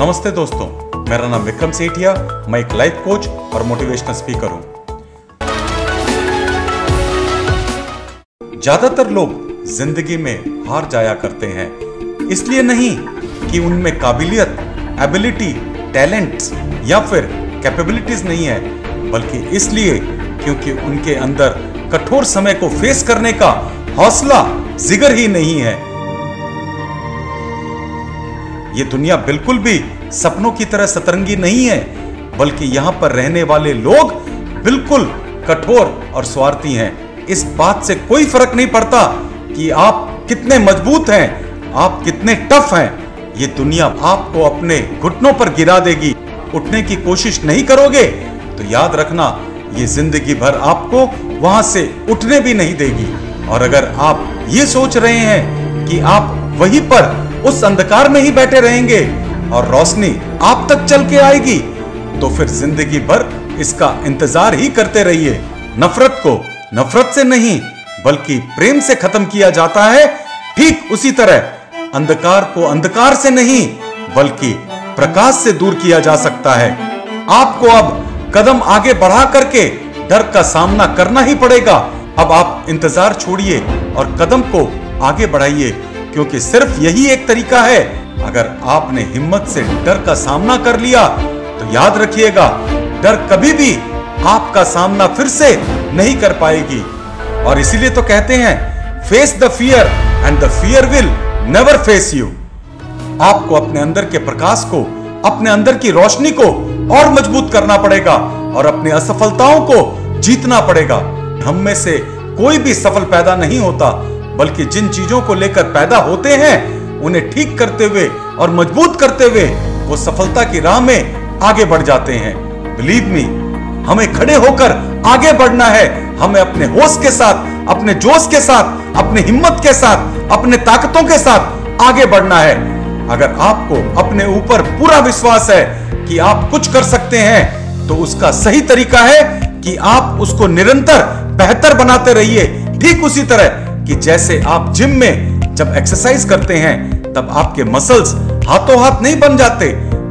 नमस्ते दोस्तों, मेरा नाम विक्रम सेठिया, मैं एक लाइफ कोच और मोटिवेशनल स्पीकर हूँ। ज़्यादातर लोग ज़िंदगी में हार जाया करते हैं, इसलिए नहीं कि उनमें काबिलियत एबिलिटी टैलेंट्स या फिर कैपेबिलिटीज नहीं है, बल्कि इसलिए क्योंकि उनके अंदर कठोर समय को फेस करने का हौसला, जिगर ही नहीं है। ये दुनिया बिल्कुल भी सपनों की तरह सतरंगी नहीं है, बल्कि यहाँ पर रहने वाले लोग बिल्कुल कठोर और स्वार्थी हैं। इस बात से कोई फ़र्क नहीं पड़ता कि आप कितने मज़बूत हैं, आप कितने टफ हैं। ये दुनिया आपको अपने घुटनों पर गिरा देगी। उठने की कोशिश नहीं करोगे तो याद रखना, ये ज़िंदगी भर आपको वहाँ से उठने भी नहीं देगी। और अगर आप ये सोच रहे हैं कि आप वहीं पर उस अंधकार में ही बैठे रहेंगे और रोशनी आप तक चल के आएगी। तो फिर ज़िंदगी भर इसका इंतज़ार ही करते रहिए। नफरत को नफरत से नहीं, बल्कि प्रेम से खत्म किया जाता है। ठीक उसी तरह, अंधकार को अंधकार से नहीं, बल्कि प्रकाश से दूर किया जा सकता है। आपको अब कदम आगे बढ़ा करके डर का सामना करना ही पड़ेगा। अब आप इंतज़ार छोड़िए और कदम को आगे बढ़ाइए। क्योंकि सिर्फ़ यही एक तरीका है। अगर आपने हिम्मत से डर का सामना कर लिया तो याद रखिएगा, डर कभी भी आपका सामना फिर से नहीं कर पाएगी। और इसीलिए तो कहते हैं face the fear and the fear will never face you आपको अपने अंदर के प्रकाश को, अपने अंदर की रोशनी को और मज़बूत करना पड़ेगा और अपनी असफलताओं को जीतना पड़ेगा। हम में से कोई भी सफल पैदा नहीं होता। बल्कि जिन चीज़ों को लेकर पैदा होते हैं, उन्हें ठीक करते हुए और मज़बूत करते हुए वो सफलता की राह में आगे बढ़ जाते हैं। बिलीव मी हमें खड़े होकर आगे बढ़ना है। हमें अपने होश के साथ, अपने जोश के साथ, अपने हिम्मत के साथ, अपने ताकतों के साथ आगे बढ़ना है। अगर आपको अपने ऊपर पूरा विश्वास है कि आप कुछ कर सकते हैं तो उसका सही तरीका है कि आप उसको निरंतर, बेहतर बनाते रहिए। ठीक उसी तरह कि जैसे आप जिम में जब एक्सरसाइज करते हैं, तब आपके मसल्स हाथों हाथ नहीं बन जाते,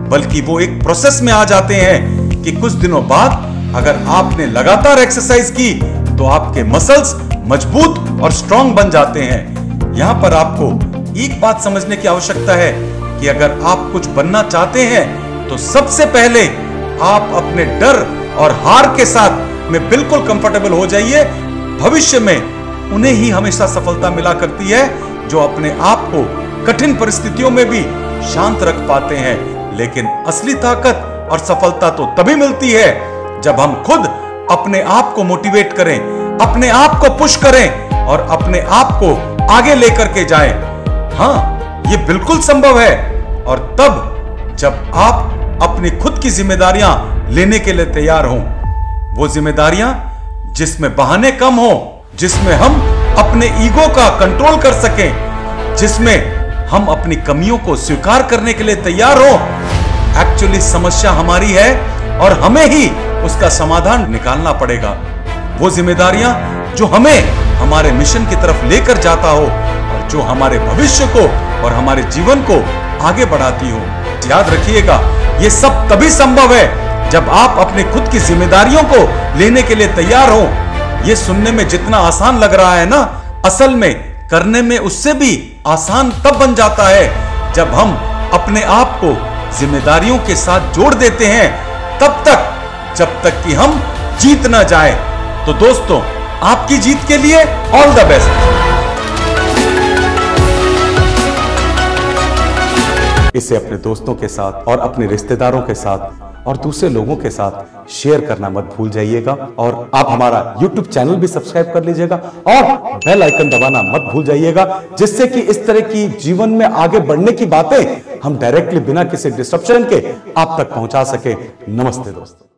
बल्कि वो एक प्रोसेस में आ जाते हैं कि कुछ दिनों बाद अगर आपने लगातार एक्सरसाइज की तो आपके मसल्स मज़बूत और स्ट्रांग बन जाते हैं। यहाँ पर आपको एक बात समझने की आवश्यकता है कि अगर आप कुछ बनना चाहते हैं तो सबसे पहले आप अपने डर और हार के साथ में बिल्कुल कंफर्टेबल हो जाइए। भविष्य में उन्हें ही हमेशा सफलता मिला करती है, जो अपने आप को कठिन परिस्थितियों में भी शांत रख पाते हैं। लेकिन असली ताकत और सफलता तो तभी मिलती है, जब हम खुद अपने आप को मोटिवेट करें, अपने आप को पुश करें और अपने आप को आगे लेकर के जाएँ। हाँ ये बिल्कुल संभव है। और तब, जब आप अपनी खुद की जिम्मेदारियाँ लेने के लिए तैयार हों, वो जिम्मेदारियाँ जिसमें बहाने कम हो जिसमें हम अपने ईगो का कंट्रोल कर सकें, जिसमें हम अपनी कमियों को स्वीकार करने के लिए तैयार हो। एक्चुअली समस्या हमारी है और हमें ही उसका समाधान निकालना पड़ेगा। वो जिम्मेदारियाँ जो हमें हमारे मिशन की तरफ़ लेकर जाता हो और जो हमारे भविष्य को और हमारे जीवन को आगे बढ़ाती हो। याद रखिएगा, ये सब तभी संभव है जब आप अपने खुद की जिम्मेदारियों को लेने के लिए तैयार हो। ये सुनने में जितना आसान लग रहा है ना, असल में करने में उससे भी आसान तब बन जाता है जब हम अपने आप को जिम्मेदारियों के साथ जोड़ देते हैं, तब तक, जब तक कि हम जीत ना जाए। तो दोस्तों, आपकी जीत के लिए ऑल द बेस्ट इसे अपने दोस्तों के साथ और अपने रिश्तेदारों के साथ और दूसरे लोगों के साथ शेयर करना मत भूल जाइएगा और आप हमारा YouTube चैनल भी सब्सक्राइब कर लीजिएगा और बेल आइकन दबाना मत भूल जाइएगा, जिससे कि इस तरह की जीवन में आगे बढ़ने की बातें हम डायरेक्टली बिना किसी डिस्ट्रप्शन के आप तक पहुँचा सके। नमस्ते दोस्तों।